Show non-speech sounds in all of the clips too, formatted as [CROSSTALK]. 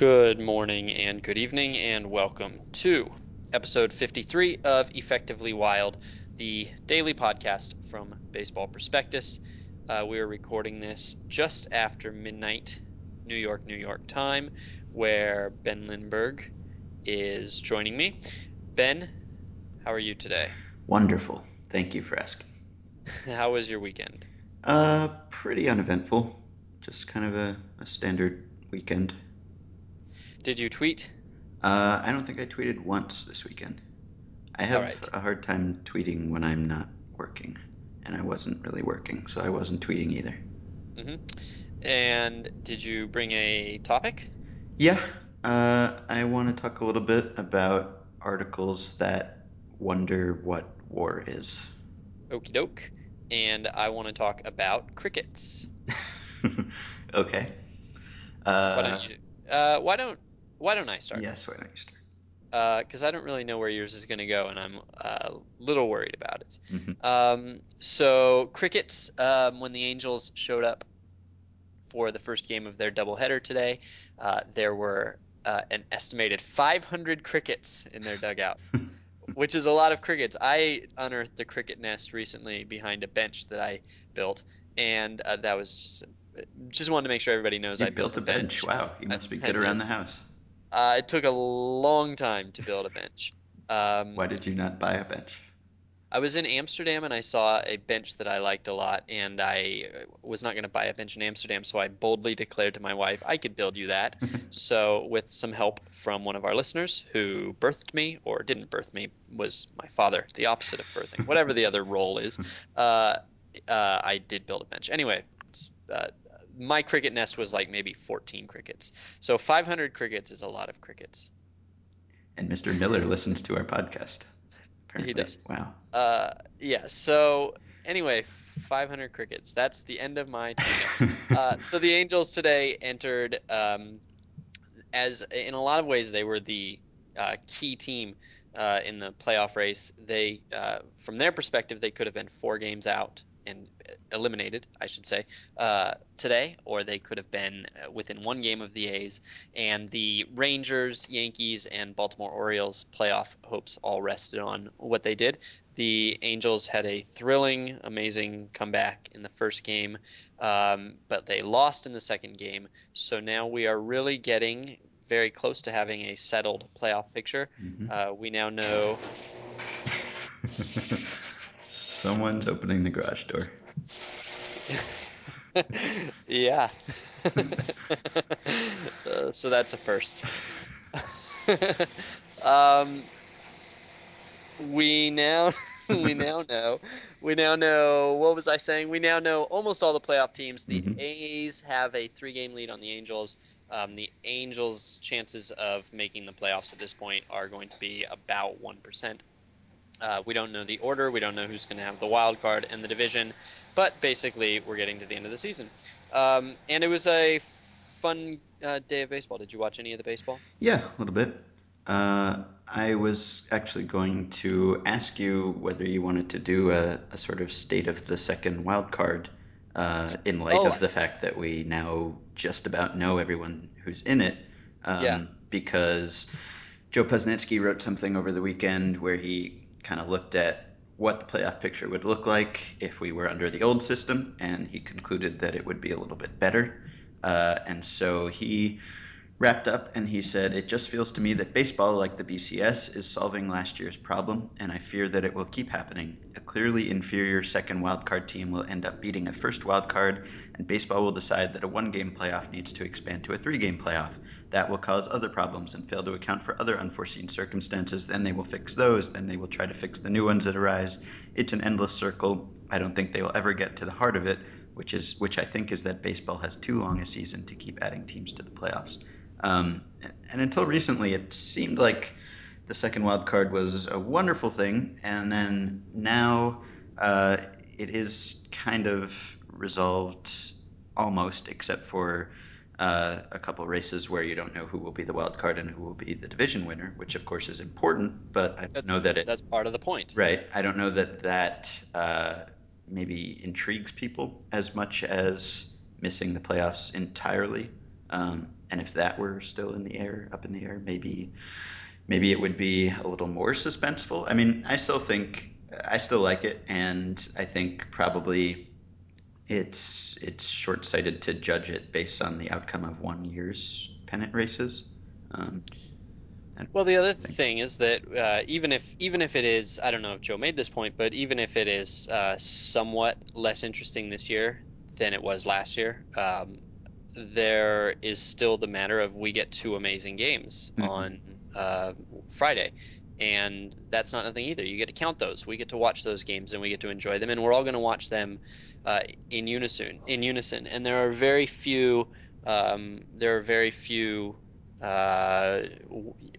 Good morning and good evening, and welcome to episode 53 of Effectively Wild, the daily podcast from Baseball Prospectus. Uh, we are recording this just after midnight, New York, New York time, where Ben Lindbergh is joining me. Ben, how are you today? Wonderful. Thank you for asking. [LAUGHS] How was your weekend? Uh, pretty uneventful. Just kind of a, a standard weekend. Did you tweet? Uh, I don't think I tweeted once this weekend. I have right. a hard time tweeting when I'm not working, and I wasn't really working, so I wasn't tweeting either. hmm And did you bring a topic? Yeah, uh, I want to talk a little bit about articles that wonder what war is. Okie doke. And I want to talk about crickets. [LAUGHS] Okay. Why don't Uh, you? Uh, why don't Why don't I start? yes, why don't you start? Uh, because I don't really know where yours is going to go, and I'm uh, a little worried about it. hmm Um, so crickets, um, when the Angels showed up for the first game of their doubleheader today, uh, there were uh, an estimated 500 crickets in their dugout, [LAUGHS] which is a lot of crickets. I unearthed a cricket nest recently behind a bench that I built, and uh, that was just just wanted to make sure everybody knows You I built built a bench. bench. Wow, you must be good around the house. Uh, it took a long time to build a bench. Um, Why did you not buy a bench? I was in Amsterdam and I saw a bench that I liked a lot, and I was not going to buy a bench in Amsterdam, so I boldly declared to my wife I could build you that. [LAUGHS] So, with some help from one of our listeners who birthed me, or didn't birth me, was my father, the opposite of birthing, whatever the other role is, [LAUGHS] uh, uh, I did build a bench. Anyway, uh, my cricket nest was like maybe 14 crickets. So 500 crickets is a lot of crickets. and Mr. Miller listens to our podcast. He does. Wow. Uh, yeah. So anyway, 500 crickets. That's the end of my. [LAUGHS] Uh, so the Angels today entered um, as in a lot of ways they were the uh, key team uh, in the playoff race. They, uh, from their perspective, they could have been four games out and eliminated, I should say, uh, today, or they could have been uh, within one game of the A's. And the Rangers, Yankees, and Baltimore Orioles playoff hopes all rested on what they did. The Angels had a thrilling, amazing comeback in the first game, um, but they lost in the second game. So now we are really getting very close to having a settled playoff picture. Mhm. Uh, we now know. Someone's opening the garage door. [LAUGHS] yeah. [LAUGHS] uh, so that's a first. [LAUGHS] um, we now we now know we now know what was I saying? We now know almost all the playoff teams. The hmm A's have a three-game lead on the Angels. Um, the Angels' chances of making the playoffs at this point are going to be about 1%. Uh, we don't know the order. We don't know who's going to have the wild card in the division. But basically, we're getting to the end of the season. Um, and it was a fun uh, day of baseball. Did you watch any of the baseball? Yeah, a little bit. Uh, I was actually going to ask you whether you wanted to do a, a sort of state of the second wild card uh, in light Oh, of the fact that we now just about know everyone who's in it. yeah. Um, because Joe Posnanski wrote something over the weekend where he kind of looked at what the playoff picture would look like if we were under the old system, and he concluded that it would be a little bit better. Uh, and so he wrapped up and he said, It just feels to me that baseball, like the BCS, is solving last year's problem, and I fear that it will keep happening. A clearly inferior second wildcard team will end up beating a first wildcard, and baseball will decide that a one game playoff needs to expand to a three game playoff. That will cause other problems and fail to account for other unforeseen circumstances. Then they will fix those. Then they will try to fix the new ones that arise. It's an endless circle. I don't think they will ever get to the heart of it, which is which I think is that baseball has too long a season to keep adding teams to the playoffs. Um, and until recently, it seemed like the second wild card was a wonderful thing, and then now uh, it is kind of resolved almost, except for uh, a couple races where you don't know who will be the wild card and who will be the division winner, which of course is important, but I don't That's know that it that's part of the point. right. I don't know that that uh, maybe intrigues people as much as missing the playoffs entirely. Um, and if that were still in the air, up in the air, maybe maybe it would be a little more suspenseful. I mean, I still think I still like it, and I think probably it's it's short-sighted to judge it based on the outcome of one year's pennant races. Um, Well, the other think. thing is that uh, even if even if it is, I don't know if Joe made this point, but even if it is uh, somewhat less interesting this year than it was last year, um, there is still the matter of we get two amazing games hmm on uh, Friday. And that's not nothing either. You get to count those. We get to watch those games and we get to enjoy them, and we're all going to watch them uh, in unison. In unison, and there are very few. Um, there are very few uh,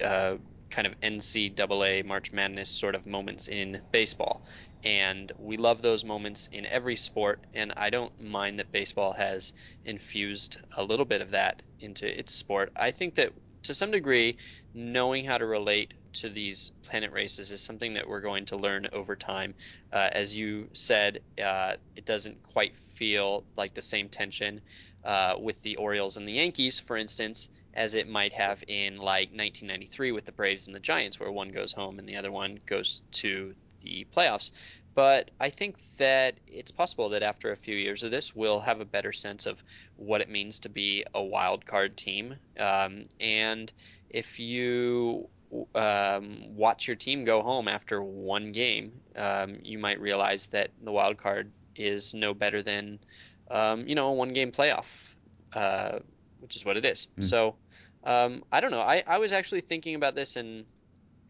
uh, kind of NCAA March Madness sort of moments in baseball. And we love those moments in every sport. And I don't mind that baseball has infused a little bit of that into its sport. I think that to some degree, knowing how to relate to these pennant races is something that we're going to learn over time. Uh, as you said, uh, it doesn't quite feel like the same tension uh, with the Orioles and the Yankees, for instance, as it might have in like 1993 with the Braves and the Giants, where one goes home and the other one goes to the playoffs. But I think that it's possible that after a few years of this, we'll have a better sense of what it means to be a wild card team. Um, and if you um, watch your team go home after one game, um, you might realize that the wild card is no better than, um, you know, a one game playoff, uh, which is what it is. So, um, I don't know. I, I was actually thinking about this and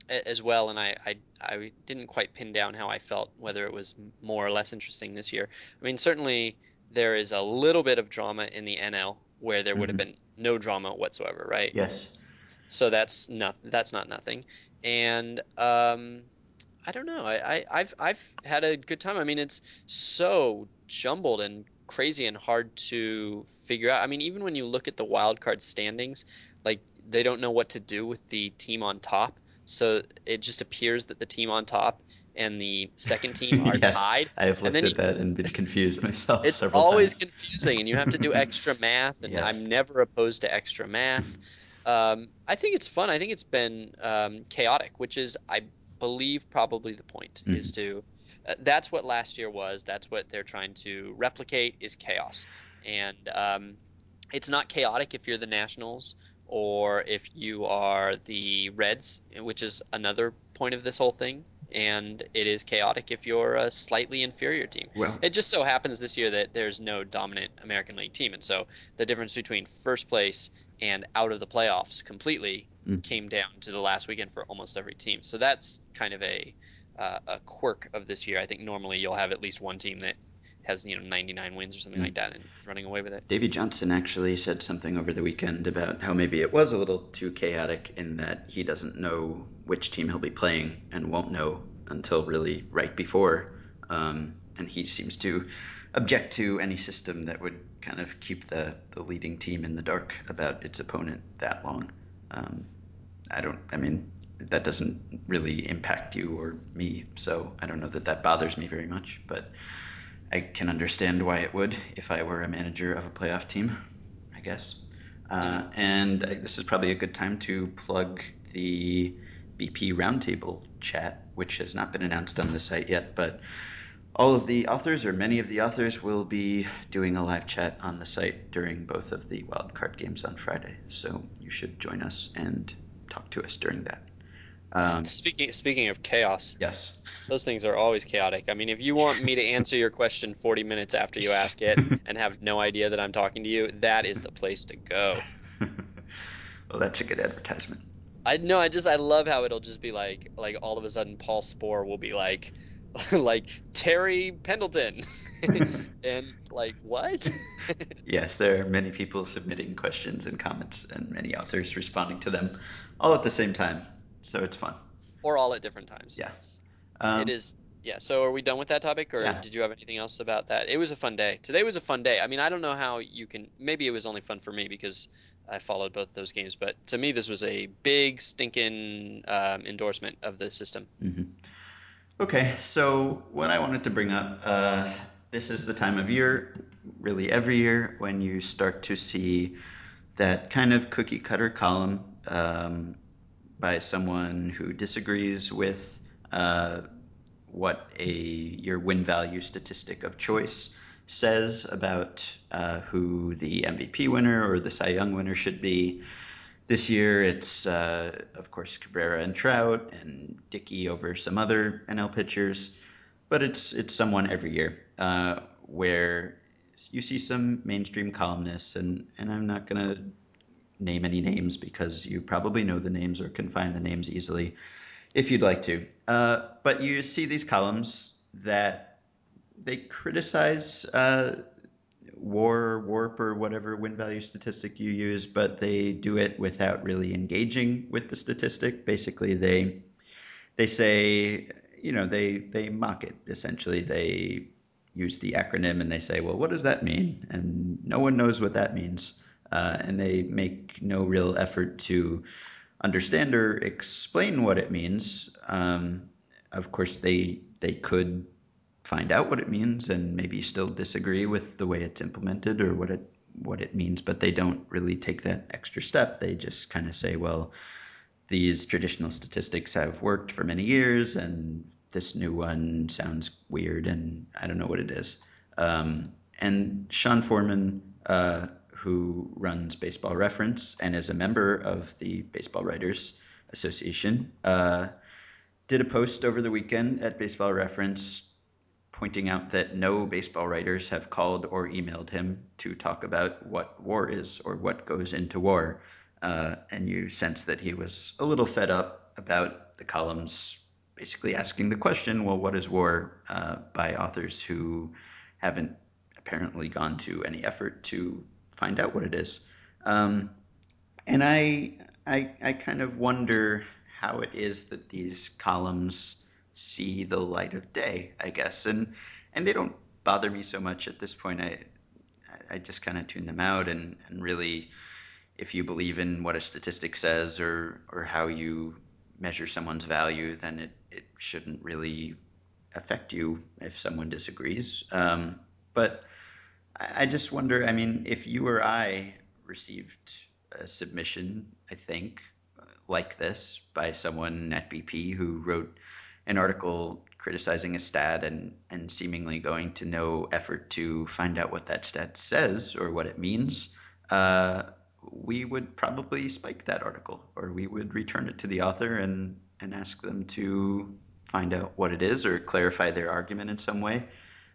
as well, and I, I I didn't quite pin down how I felt, whether it was more or less interesting this year. I mean, certainly there is a little bit of drama in the NL where there would have hmm been no drama whatsoever, right? Yes. So that's not that's not nothing. And um, I don't know. I, I I've I've had a good time. I mean, it's so jumbled and crazy and hard to figure out. I mean, even when you look at the wild card standings, like they don't know what to do with the team on top. So it just appears that the team on top and the second team [LAUGHS] are yes, tied. I have looked then you, at that and been [LAUGHS] confused myself it's always times. confusing, and you have to do [LAUGHS] extra math, and I'm never opposed to extra math. Um, I think it's fun. I think it's been um, chaotic, which is, I believe, probably the point is hmm to. Uh, that's what last year was. That's what they're trying to replicate is chaos. And um, it's not chaotic if you're the Nationals or if you are the Reds, which is another point of this whole thing. And it is chaotic if you're a slightly inferior team. Well, It just so happens this year that there's no dominant American League team. And so the difference between first place and out of the playoffs completely mm, came down to the last weekend for almost every team. So that's kind of a uh, a quirk of this year. I think normally you'll have at least one team that has, you know, 99 wins or something mm. like that and running away with it. Davey Johnson actually said something over the weekend about how maybe it was a little too chaotic in that he doesn't know which team he'll be playing and won't know until really right before. Um, and he seems to object to any system that would kind of keep the, the leading team in the dark about its opponent that long. Um, I don't, I mean, that doesn't really impact you or me, so I don't know that that bothers me very much, but I can understand why it would if I were a manager of a playoff team, I guess. Uh, and this is probably a good time to plug the BP Roundtable chat, which has not been announced on the site yet, but all of the authors, or many of the authors, will be doing a live chat on the site during both of the wildcard games on Friday. So you should join us and talk to us during that. Um, Speaking speaking of chaos, yes. those things are always chaotic. I mean, if you want me to answer your question 40 minutes after you ask it [LAUGHS] and have no idea that I'm talking to you, that is the place to go. [LAUGHS] well, that's a good advertisement. I know, I just I love how it'll just be like like all of a sudden Paul Sporer will be like [LAUGHS] like Terry Pendleton and like what? Yes, there are many people submitting questions and comments, and many authors responding to them all at the same time. So it's fun. Or all at different times. Yeah. It Um, is yeah, so are we done with that topic or yeah. did you have anything else about that? It was a fun day. Today was a fun day. I mean, I don't know how you can maybe it was only fun for me because I followed both those games, but to me this was a big stinking um, endorsement of the system. hmm Okay, so what I wanted to bring up, uh, this is the time of year, really every year, when you start to see that kind of cookie cutter column um, by someone who disagrees with uh, what a your win value statistic of choice says about uh, who the MVP winner or the Cy Young winner should be. This year, it's uh, of course Cabrera and Trout and Dickey over some other NL pitchers, but it's it's someone every year uh, where you see some mainstream columnists, and and I'm not gonna name any names because you probably know the names or can find the names easily if you'd like to. Uh, but you see these columns that they criticize uh, war, warp, or whatever win value statistic you use, but they do it without really engaging with the statistic. Basically, they they say, you know, they they mock it. Essentially, they use the acronym and they say, well, what does that mean? And no one knows what that means. Uh, and they make no real effort to understand or explain what it means. Um, of course, they they could find out what it means and maybe still disagree with the way it's implemented or what it what it means, but they don't really take that extra step. They just kind of say, well, these traditional statistics have worked for many years, and this new one sounds weird, and I don't know what it is. Um, and Sean Forman, uh, who runs Baseball Reference and is a member of the Baseball Writers Association, uh, did a post over the weekend at Baseball Reference pointing out that no baseball writers have called or emailed him to talk about what war is or what goes into war. Uh, and you sense that he was a little fed up about the columns basically asking the question, well, what is war, uh, by authors who haven't apparently gone to any effort to find out what it is. Um, and I, I, I kind of wonder how it is that these columns see the light of day, I guess. And and they don't bother me so much at this point. I I just kind of tune them out and, and really if you believe in what a statistic says or or how you measure someone's value, then it, it shouldn't really affect you if someone disagrees. Um, but I, just wonder, I mean, if you or I received a submission, I think, like this by someone at BP who wrote an article criticizing a stat and, and seemingly going to no effort to find out what that stat says or what it means, uh, we would probably spike that article or we would return it to the author and, and ask them to find out what it is or clarify their argument in some way.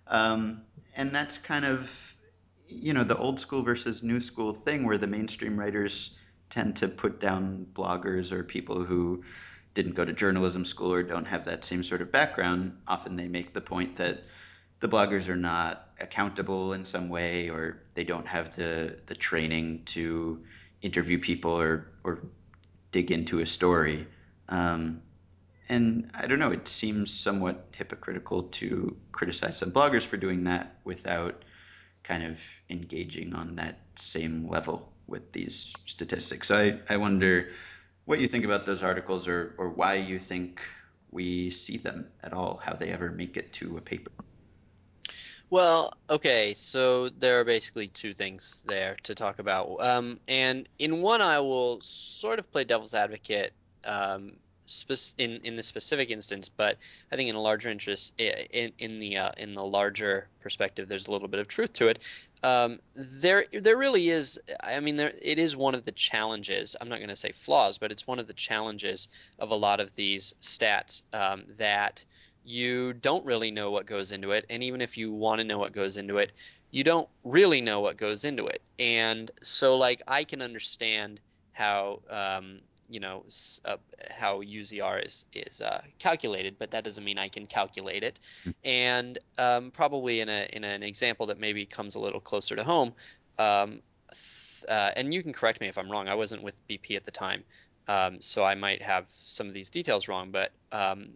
Um, and that's kind of, you know, the old school versus new school thing where the mainstream writers tend to put down bloggers or people who didn't go to journalism school or don't have that same sort of background. Often they make the point that the bloggers are not accountable in some way or they don't have the, the training to interview people or, or dig into a story. Um, and I don't know, it seems somewhat hypocritical to criticize some bloggers for doing that without kind of engaging on that same level with these statistics. So I, I wonder what you think about those articles or, or why you think we see them at all, how they ever make it to a paper. Well, okay, so there are basically two things there to talk about. Um, and in one, I will sort of play devil's advocate um, in in the specific instance, but I think in a larger interest in in the uh, in the larger perspective, there's a little bit of truth to it. Um, there there really is. I mean, there it is one of the challenges. I'm not going to say flaws, but it's one of the challenges of a lot of these stats um, that you don't really know what goes into it. And even if you want to know what goes into it, you don't really know what goes into it. And so, like, I can understand how, um, you know, uh, how UZR is is uh, calculated, but that doesn't mean I can calculate it. And um, probably in a in an example that maybe comes a little closer to home, um, uh, and you can correct me if I'm wrong. I wasn't with BP at the time, um, so I might have some of these details wrong. But um,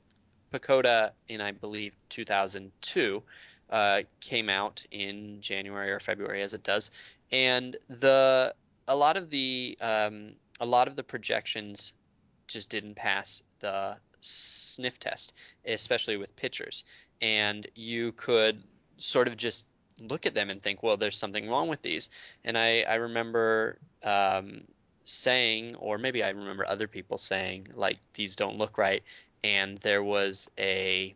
PECOTA in, I believe, 2002 uh, came out in January or February, as it does, and the a lot of the um, a lot of the projections just didn't pass the sniff test, especially with pitchers. And you could sort of just look at them and think, well, there's something wrong with these. And I, I remember um, saying, or maybe I remember other people saying, like, these don't look right. And there was a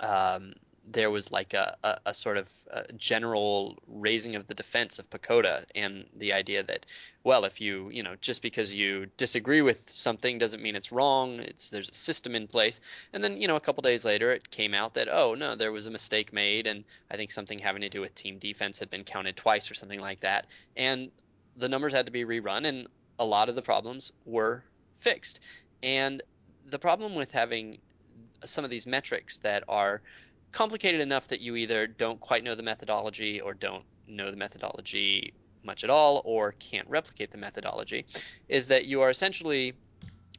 um, there was like a, a, a sort of uh general raising of the defense of PECOTA and the idea that, well, if you, you know, just because you disagree with something doesn't mean it's wrong. It's there's a system in place. And then, you know, a couple days later, it came out that, oh, no, there was a mistake made, and I think something having to do with team defense had been counted twice or something like that. And the numbers had to be rerun, and a lot of the problems were fixed. And the problem with having some of these metrics that are complicated enough that you either don't quite know the methodology or don't know the methodology much at all or can't replicate the methodology is that you are essentially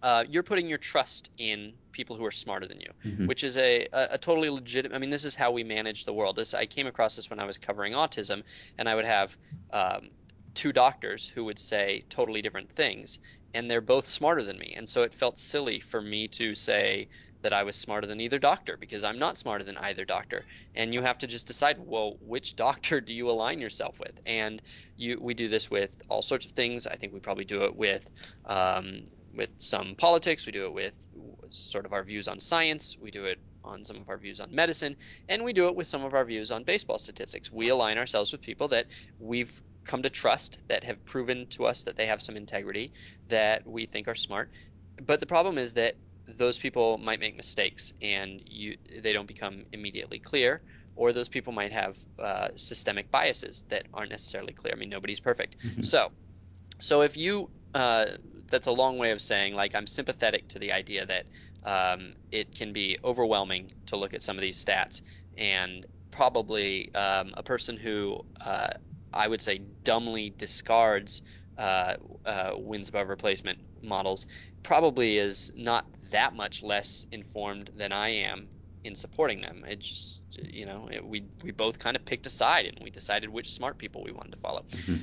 uh, you're putting your trust in people who are smarter than you, hmm which is a, a, a totally legitimate. I mean, this is how we manage the world. This I came across this when I was covering autism, and I would have um, two doctors who would say totally different things, and they're both smarter than me. And so it felt silly for me to say that I was smarter than either doctor because I'm not smarter than either doctor. And you have to just decide, well, which [LAUGHS] doctor do you align yourself with? And you, we do this with all sorts of things. I think we probably do it with um, with some politics. We do it with sort of our views on science. We do it on some of our views on medicine, and we do it with some of our views on baseball statistics. We align ourselves with people that we've come to trust, that have proven to us that they have some integrity, that we think are smart. But the problem is that those people might make mistakes, and you they don't become immediately clear. Or those people might have uh, systemic biases that aren't necessarily clear. I mean, nobody's perfect. hmm So, so if you, uh, that's a long way of saying like I'm sympathetic to the idea that um, it can be overwhelming to look at some of these stats, and probably um, a person who uh, I would say dumbly discards uh, uh, wins above replacement models probably is not that much less informed than I am in supporting them. It just, you know, it, we we both kind of picked a side and we decided which smart people we wanted to follow hmm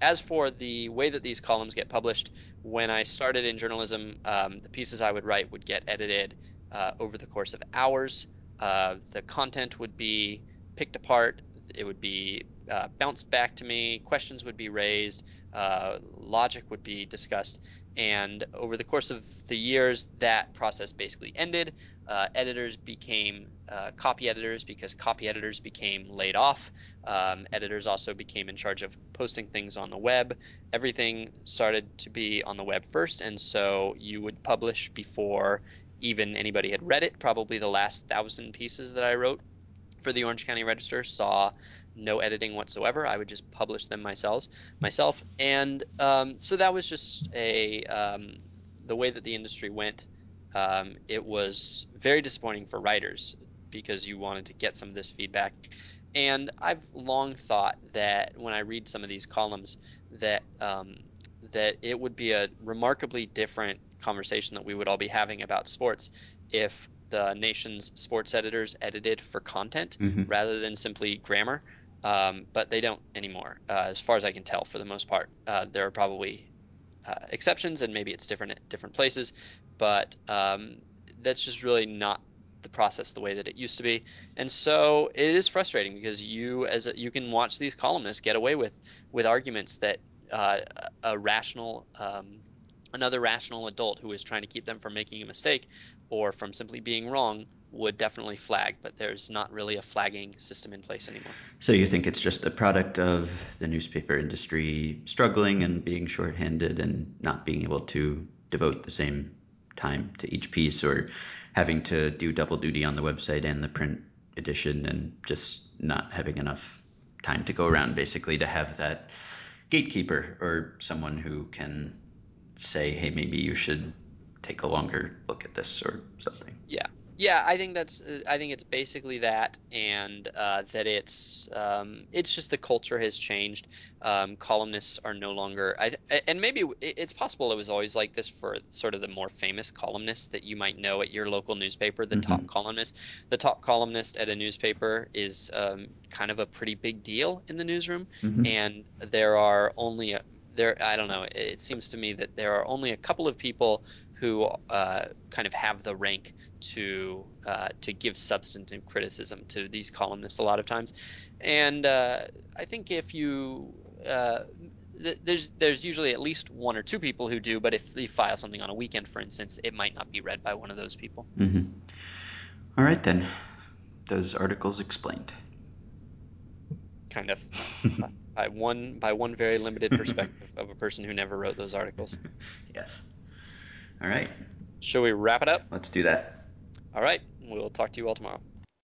as for the way that these columns get published, when I started in journalism, um, the pieces I would write would get edited uh, over the course of hours. Uh, the content would be picked apart. It would be uh, bounced back to me. Questions would be raised. Uh, logic would be discussed. And over the course of the years, that process basically ended. Uh, editors became uh, copy editors because copy editors became laid off. Um, editors also became in charge of posting things on the web. Everything started to be on the web first, and so you would publish before even anybody had read it. Probably the last thousand pieces that I wrote for the Orange County Register saw no editing whatsoever. I would just publish them myself, myself, and um, so that was just a um, the way that the industry went. Um, it was very disappointing for writers because you wanted to get some of this feedback. And I've long thought that when I read some of these columns, that um, that it would be a remarkably different conversation that we would all be having about sports if the nation's sports editors edited for content hmm rather than simply grammar. Um, but they don't anymore, uh, as far as I can tell, for the most part. Uh, there are probably uh, exceptions, and maybe it's different at different places, but um, that's just really not the process the way that it used to be. And so it is frustrating because you, as a, you can watch these columnists get away with with arguments that uh, a rational, um, another rational adult who is trying to keep them from making a mistake or from simply being wrong would definitely flag, but there's not really a flagging system in place anymore. So you think it's just a product of the newspaper industry struggling and being shorthanded and not being able to devote the same time to each piece or having to do double duty on the website and the print edition and just not having enough time to go around basically to have that gatekeeper or someone who can say, hey, maybe you should take a longer look at this or something. Yeah. Yeah, I think that's uh, I think it's basically that and uh, that it's um, it's just the culture has changed. Um, columnists are no longer I and maybe it's possible it was always like this for sort of the more famous columnists that you might know at your local newspaper, the top Mm-hmm. columnist. The top columnist at a newspaper is um, kind of a pretty big deal in the newsroom, Mm-hmm. and there are only a, there I don't know, it seems to me that there are only a couple of people who uh, kind of have the rank to uh, to give substantive criticism to these columnists a lot of times. And uh, I think if you uh, th there's there's usually at least one or two people who do, but if you file something on a weekend, for instance, it might not be read by one of those people. Mm-hmm. All right then. Those articles explained. Kind of. [LAUGHS] by one by one very limited perspective of a person who never wrote those articles. [LAUGHS] Yes. All right. Shall we wrap it up? Let's do that. All right. We'll talk to you all tomorrow.